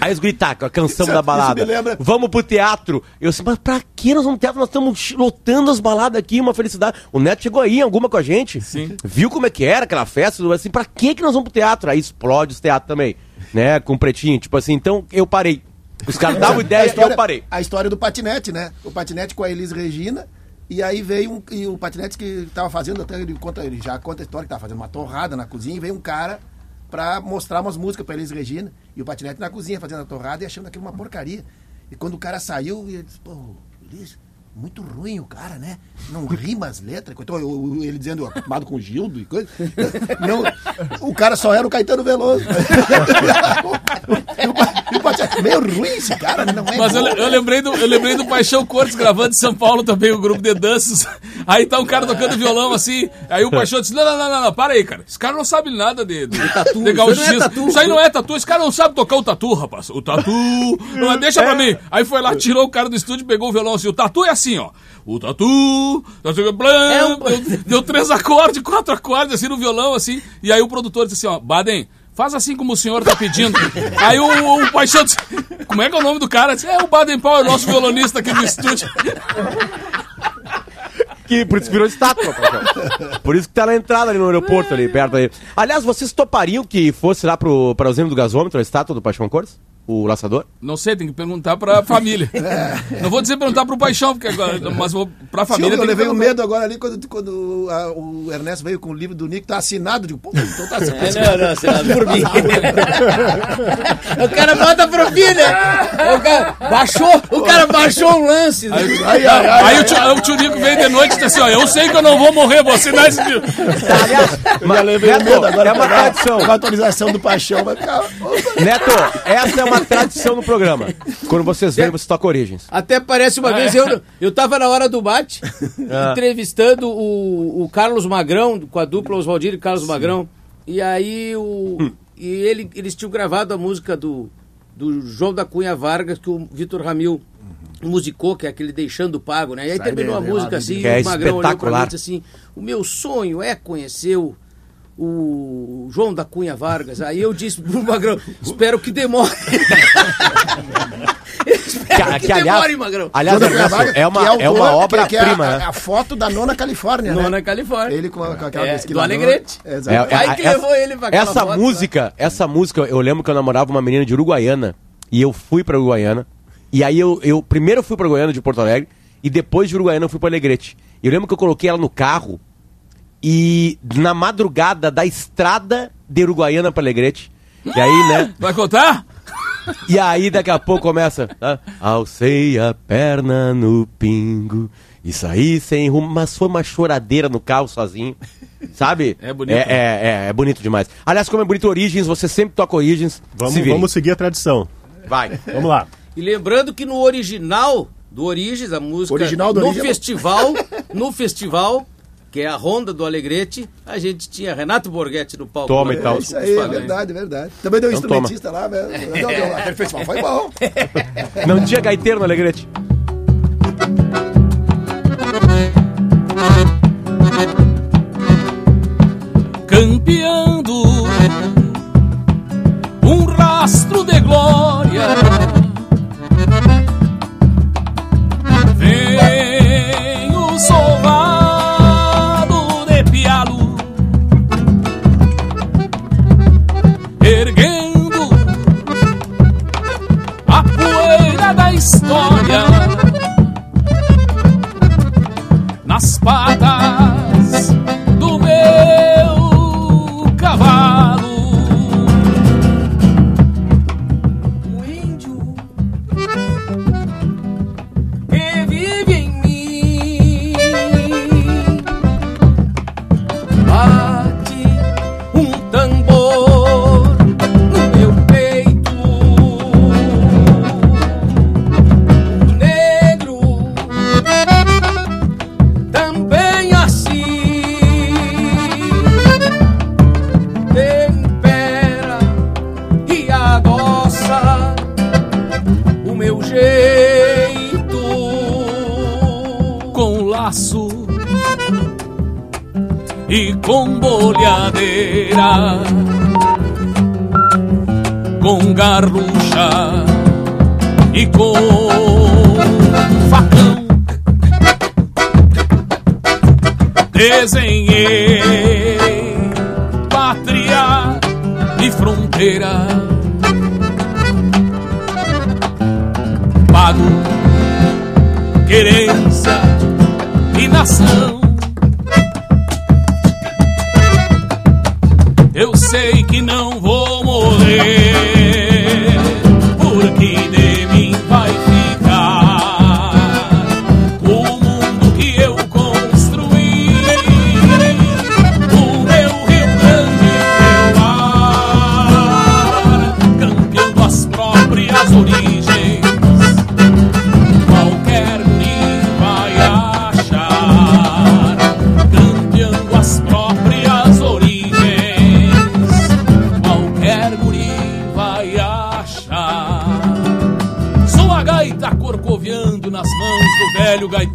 Aí os guris, tá, com a canção Isso- da isso balada, lembra- vamos pro teatro. Eu assim, mas pra que nós vamos pro teatro? Nós estamos lotando as baladas aqui, uma felicidade. O Neto chegou aí em alguma com a gente, Sim. viu como é que era aquela festa, assim, pra que que nós vamos pro teatro? Aí explode os teatros também, né, com o Pretinho, tipo assim, então eu parei. Os caras davam ideia e eu parei. A história do patinete, né? O patinete com a Elis Regina. E aí veio um, e o patinete que tava fazendo, até ele conta, ele já conta a história que tava fazendo uma torrada na cozinha, e veio um cara pra mostrar umas músicas pra Elis Regina. E o patinete na cozinha fazendo a torrada e achando aquilo uma porcaria. E quando o cara saiu, ele disse, pô, Elis, muito ruim o cara, né? Não rima as letras. Então, eu- eu- ele dizendo, acostumado com Gildo e coisa. Não, o cara só era o Caetano Veloso. Meio ruim esse cara, não é Mas eu, bom, eu né? lembrei do, eu lembrei do Paixão Cortes gravando em São Paulo também, o grupo de danças. Aí tá um cara tocando violão assim. Aí o Paixão disse: Não, não, não, não, não, para aí, cara. Esse cara não sabe nada de, de, tatu. de Isso é tatu. Isso aí não é tatu. Esse cara não sabe tocar o tatu, rapaz. O tatu. Não, é, deixa pra mim. Aí foi lá, tirou o cara do estúdio, pegou o violão assim. O tatu é assim, ó. O tatu. tatu blam, É um- deu, deu três acordes, quatro acordes assim no violão, assim. E aí o produtor disse assim: Ó, Baden. Faz assim como o senhor tá pedindo. Aí o, o Paixão disse, como é que é o nome do cara? Disse, é o Baden Powell, nosso violonista aqui no estúdio. Que por isso virou estátua, Paixão. Por isso que tá na entrada ali no aeroporto, ali, perto aí. Aliás, vocês topariam que fosse lá pro, pra usina do gasômetro, a estátua do Paixão Cores? O laçador? Não sei, tem que perguntar pra família. Não vou dizer perguntar pro Paixão, porque agora, mas vou pra Sim, família. eu tem que levei o perguntar. medo agora ali quando, quando a- o Ernesto veio com o livro do Nico, tá assinado. Digo, pô, então tá assinado. É, não, não, assinado por mim. o cara bota pro filho. O cara baixou, o cara baixou um lance. Aí, Ai, ai, ai, aí ai, o, tio, o tio Nico veio de noite e disse assim: ó, eu sei que eu não vou morrer, vou assinar esse livro. Eu já levei o medo agora é uma tradição. uma atualização do Paixão. Vai ficar... Neto, essa é uma tradição no programa. Quando vocês vêm, você toca origens. Até parece uma vez, eu, eu tava na hora do bate, Ah. entrevistando o, o Carlos Magrão, com a dupla Oswaldir e Carlos Magrão. E aí o. E ele, eles tinham gravado a música do, do João da Cunha Vargas, que o Vitor Ramil musicou, que é aquele Deixando Pago, né? E aí Sai terminou a bem, música né? assim, é e o Magrão olhou pra mim e disse assim: O meu sonho é conhecer o. O João da Cunha Vargas. Aí eu disse pro Magrão: Espero que demore. Espero Que- que, que, aliás- demore, Magrão. Aliás, Ernesto, Vaga, é uma, é autor, uma obra-prima, que é a, né? a foto da Nona Califórnia, né? Nona Califórnia. Ele com, a- com aquela É, do Alegrete. É, É, exato. é, Aí que essa- levou ele pra Essa foto, música, essa música, eu lembro que eu namorava uma menina de Uruguaiana e eu fui pra Uruguaiana. E aí eu, eu primeiro fui pra Uruguaiana de Porto Alegre e depois de Uruguaiana eu fui pra Alegrete. Eu lembro que eu coloquei ela no carro e na madrugada da estrada de Uruguaiana pra Alegrete. E aí, né? Vai contar? E aí daqui a pouco começa. Né? Alcei a perna no pingo e saí sem rumo, mas foi uma choradeira no carro sozinho. Sabe? É bonito, É, é, é, é bonito demais. Aliás, como é bonito Origens, você sempre toca Origens. se Vamos, virem. vamos seguir a tradição. Vai. Vamos lá. E lembrando que no original do Origens, a música. Original do no é festival, no festival, que é a Ronda do Alegrete, a gente tinha Renato Borghetti no palco. Toma lá, e tal. É isso aí, é verdade, é verdade. Também deu um Então toma. instrumentista lá, velho. Não, deu, aquele festival foi bom. Não tinha gaiteiro no Alegrete. campeando um rastro de glória. História. Nas patas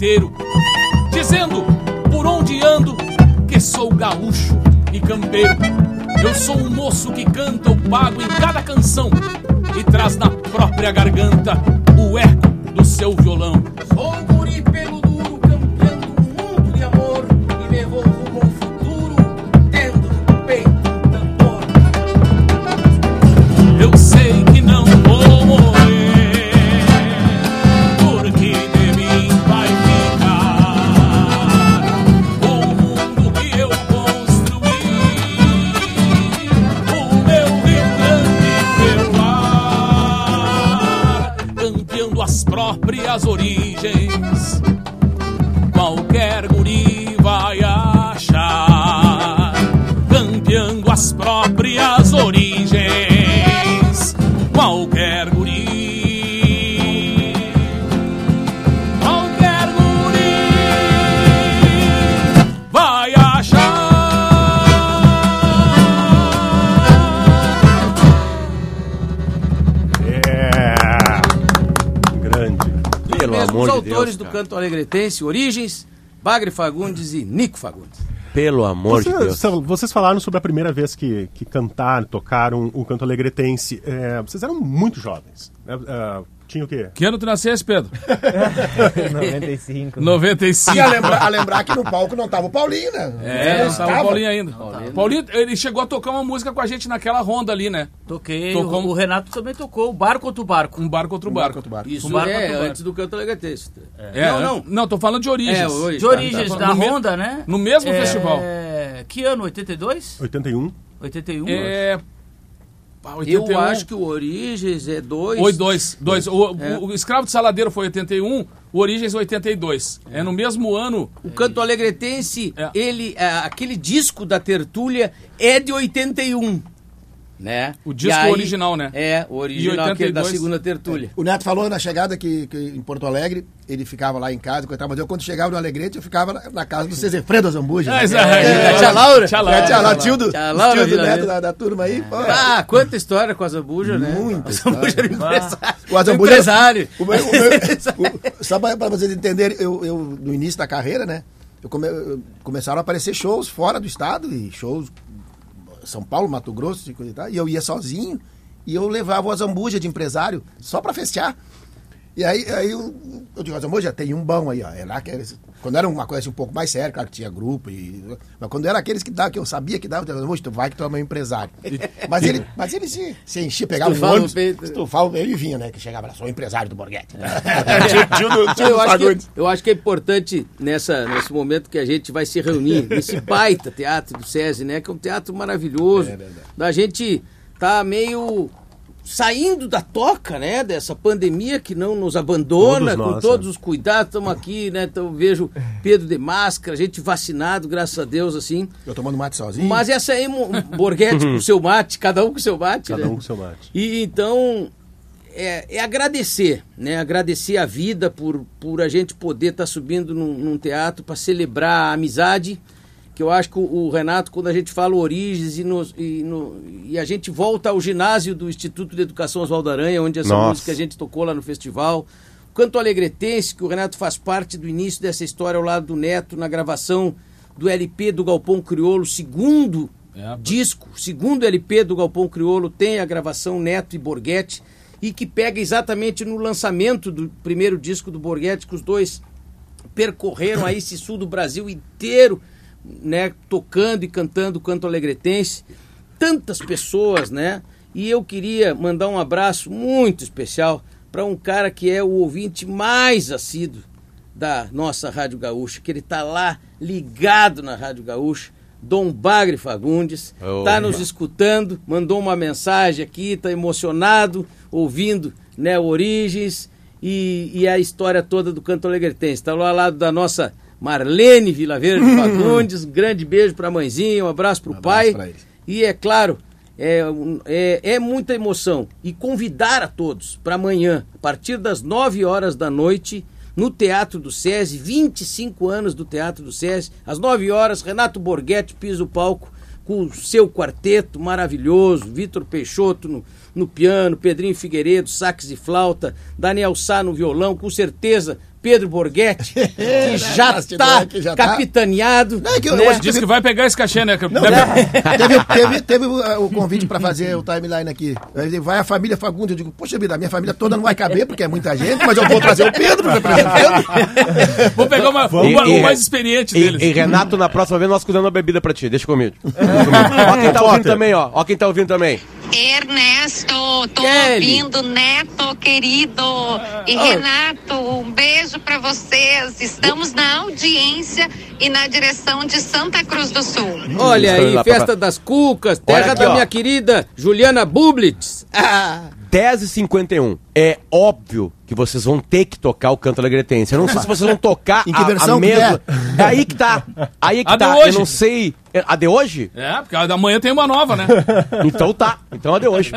gaiteiro, dizendo por onde ando que sou gaúcho e campeiro. Eu sou um moço que canta o pago em canto alegretense, Origens, Bagre Fagundes e Nico Fagundes. Pelo amor de Você- Deus. são- vocês falaram sobre a primeira vez que, que cantaram, tocaram o canto alegretense. É, vocês eram muito jovens. né? É, tinha o quê? Que ano tu nascesse, Pedro? 95. 95. E a lembrar, a lembrar que no palco não tava o Paulinho, né? É, Não estava o Paulinho ainda. Paulinho. ele chegou a tocar uma música com a gente naquela ronda ali, né? Toquei. Tocou- O, Renato também tocou. O barco contra o barco. Um bar contra o barco. Isso Um barco é contra o barco. antes do canto alegretense. É, não, não. Não, tô falando de origens. É, hoje, De origens tá, tá. da Honda, né? no mesmo É, festival. Que ano? 82? 81. 81? É. ah, Eu 81. acho que o Origens é dois. Oi, dois. dois. O, É. o- o Escravo de Saladeiro foi 81, o Origens 82. É no mesmo ano. O canto alegretense, ele, é, aquele disco da tertúlia é de 81. Né? O disco aí- original, né? É, o original, aquele da 82. segunda tertúlia. O Neto falou na chegada que, que em Porto Alegre ele ficava lá em casa, coitado, mas eu quando chegava no Alegrete eu ficava na, na casa do Cezefredo Zambuja. É, é, é. Tia Laura? Tia Laura, tia Laura, tio do, Tia Laura tio do Neto da, da turma aí. pô. Ah, quanta história com a Zambuja, né? Muita A Zambuja era empresário. O Azambuja, empresário. O meu, o meu- o- só para vocês entenderem, eu, eu, no início da carreira, né? Eu come- eu- começaram a aparecer shows fora do estado e shows São Paulo, Mato Grosso e coisa e tal. E eu ia sozinho e eu levava o Azambuja de empresário só para festear. E aí, aí eu, eu digo, Azambuja, tem um bom aí, ó. É lá que era, quando era uma coisa assim, um pouco mais séria, claro que tinha grupo. E, mas quando era aqueles que dava, que eu sabia que dava, eu dizia, Azambuja, tu vai que tu é meu empresário. mas ele, mas ele se, se enchia, pegava Estufava o ônibus, estufava, ele vinha, né? Que chegava lá, sou empresário do Borghetti. Tio- tio tio eu, acho que, eu acho que é importante nessa, nesse momento que a gente vai se reunir, nesse baita teatro do SESI, né? Que é um teatro maravilhoso. da gente tá meio saindo da toca, né? Dessa pandemia que não nos abandona, Todos com nós, todos os cuidados. Estamos aqui, né? Então vejo Pedro de máscara, gente vacinado, graças a Deus, assim. Eu tomando mate sozinho. Mas essa aí, Mo- Borghetti com o seu mate, cada um com o seu mate, Cada né? um com seu mate. E então é, é agradecer, né? Agradecer a vida por, por a gente poder estar subindo num, num teatro para celebrar a amizade. Que eu acho que o, o Renato, quando a gente fala origens e, nos- e, no- e a gente volta ao ginásio do Instituto de Educação Oswaldo Aranha, onde essa Nossa. música a gente tocou lá no festival. O Canto Alegretense, que o Renato faz parte do início dessa história ao lado do Neto, na gravação do LP do Galpão Criolo, segundo É, disco, segundo LP do Galpão Criolo, tem a gravação Neto e Borghetti, e que pega exatamente no lançamento do primeiro disco do Borghetti, que os dois percorreram aí esse sul do Brasil inteiro, né, tocando e cantando o canto alegretense. Tantas pessoas, né? E eu queria mandar um abraço muito especial para um cara que é o ouvinte mais assíduo da nossa Rádio Gaúcha, que ele está lá ligado na Rádio Gaúcha, Dom Bagre Fagundes, Oh. está nos escutando, mandou uma mensagem aqui, está emocionado, ouvindo né, Origens e, e a história toda do Canto Alegretense. Está lá ao lado da nossa Marlene Vilaverde Fagundes, um grande beijo para a mãezinha, um abraço para o pai. pra eles. E é claro, é, um- é, é muita emoção. E convidar a todos para amanhã, a partir das 9 horas da noite, no Teatro do SESI, 25 anos do Teatro do SESI, às 9 horas, Renato Borghetti pisa o palco com o seu quarteto maravilhoso, Vitor Peixoto no, no piano, Pedrinho Figueiredo, sax e flauta, Daniel Sá no violão, com certeza Pedro Borghetti, que já bastidor está que já tá. capitaneado. Não, é que eu- né? Diz que vai pegar esse cachê, né? Não, teve, teve, teve o, o convite para fazer o timeline aqui. Vai a família Fagundes. Eu digo, poxa vida, a minha família toda não vai caber, porque é muita gente, mas eu vou trazer o Pedro para representando. Vou pegar uma, Vamos. uma- E- o mais experiente E, deles. e, Renato, na próxima vez nós cuidamos da bebida pra ti. Deixa comigo. Deixa comigo. Ó quem tá ouvindo também, ó. Ó quem tá ouvindo também. Ernesto, tô Kelly. ouvindo, Neto, querido. E. Renato, um beijo pra vocês. Estamos na audiência e na direção de Santa Cruz do Sul. Olha aí, lá festa pra- das cucas, terra aqui, da ó. minha querida Juliana Bublitz. Ah, 10h51. É óbvio que vocês vão ter que tocar o canto alegretense. Eu não sei se vocês vão tocar Em que a, versão a que mesma. É aí que tá. Aí que A tá. Eu não sei. É, A de hoje? É, porque a da manhã tem uma nova, né? Então tá. Então a de hoje.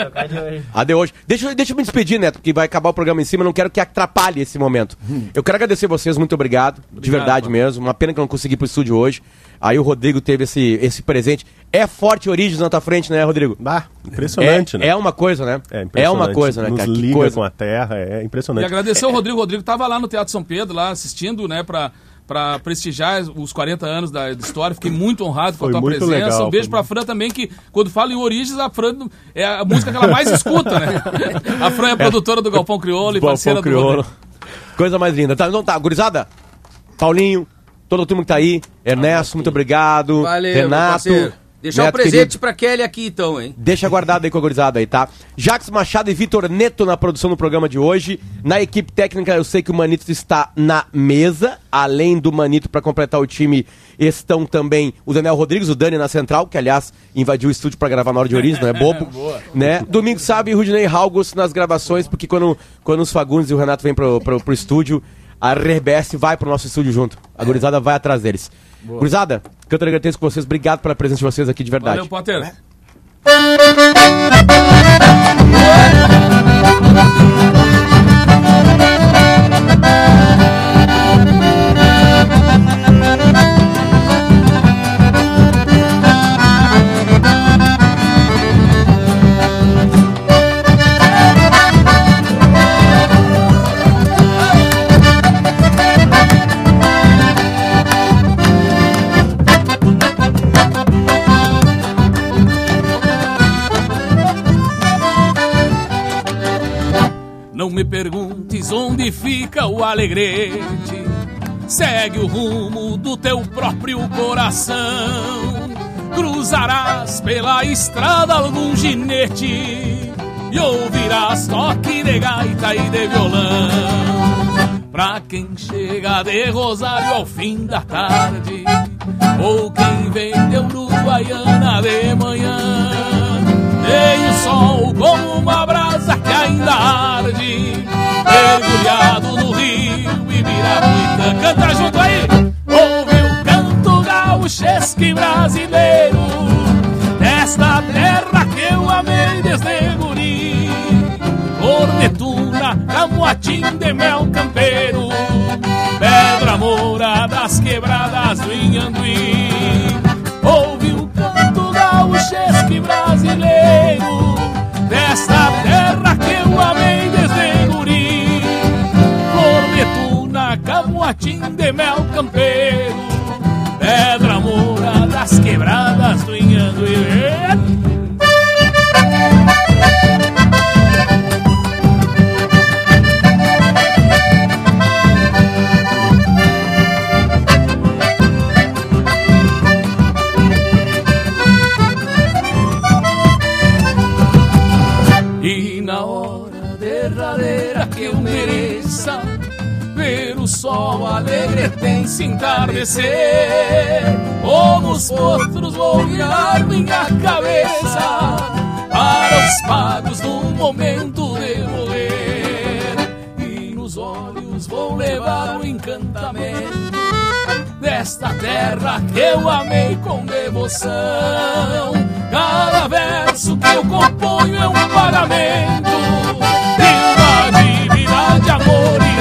A de hoje. Deixa, eu- deixa eu me despedir, Neto, porque vai acabar o programa em cima. Não quero que atrapalhe esse momento. Eu quero agradecer vocês, muito obrigado. de Obrigado, verdade mano. mesmo. Uma pena que eu não consegui ir pro estúdio hoje. Aí o Rodrigo teve esse, esse presente. É forte Origens na tua frente, né, Rodrigo? Bah, impressionante, é, né? É uma coisa, né? É, É uma coisa, né, Nos cara? Liga coisa. com a terra, é E impressionante. agradecer ao Rodrigo. O Rodrigo tava lá no Teatro São Pedro, lá assistindo, né, pra, pra prestigiar os 40 anos da, história. Fiquei muito honrado com a tua muito presença. legal, um beijo foi pra Fran também, que quando fala em Origens, a Fran é a música que ela mais escuta, né? A Fran é produtora do Galpão Crioulo e Galpão parceira do Crioulo. Rodrigo. Coisa mais linda. Tá, então tá, gurizada. Paulinho, toda a turma que tá aí. Ernesto, muito obrigado. valeu, meu Renato. Deixar um presente querido. pra Kelly aqui então, hein? Deixa guardado aí com a gurizada aí, tá? Jax Machado e Vitor Neto na produção do programa de hoje. Na equipe técnica, eu sei que o Manito está na mesa. Além do Manito, para completar o time, estão também o Daniel Rodrigues, o Dani na central, que aliás invadiu o estúdio para gravar na hora de Origens, não é bobo. né? Domingo sabe, Rudinei Halgos nas gravações, porque quando, quando os Fagundes e o Renato vêm pro, pro, pro estúdio, a RBS vai pro nosso estúdio junto. A gurizada vai atrás deles. Boa. Gurizada, canto agradeço com vocês. Obrigado pela presença de vocês aqui de verdade. Valeu, Potter. Não me perguntes onde fica o alegrete. Segue o rumo do teu próprio coração. Cruzarás pela estrada algum ginete e ouvirás toque de gaita e de violão. Pra quem chega de Rosário ao fim da tarde, ou quem vem de Uruguaiana de manhã. Tem o sol como uma brasa que ainda arde, mergulhado no rio Ibirapuitã. Canta junto aí! Ouve o canto gauchesque brasileiro, desta terra que eu amei desde guri. Cornetuna, camuatim de mel campeiro, pedra moura das quebradas do Inhanduí. Ouve o canto gauchesque brasileiro Desta terra que eu amei Camuatim de mel campeiro. Pedra moura das quebradas do Inhanduí E na hora derradeira que eu mereça Ver o sol alegretense entardecer Como os potros vou virar minha cabeça Para os pagos num momento de morrer E nos olhos vou levar o encantamento desta terra que eu amei com devoção. Cada verso que eu componho é um pagamento de uma dívida de amor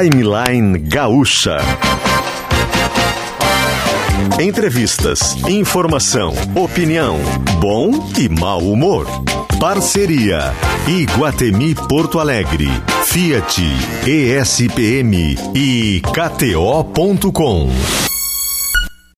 Timeline Gaúcha. Entrevistas, informação, opinião, bom e mau humor. Parceria Iguatemi Porto Alegre, Fiat, ESPM e KTO.com.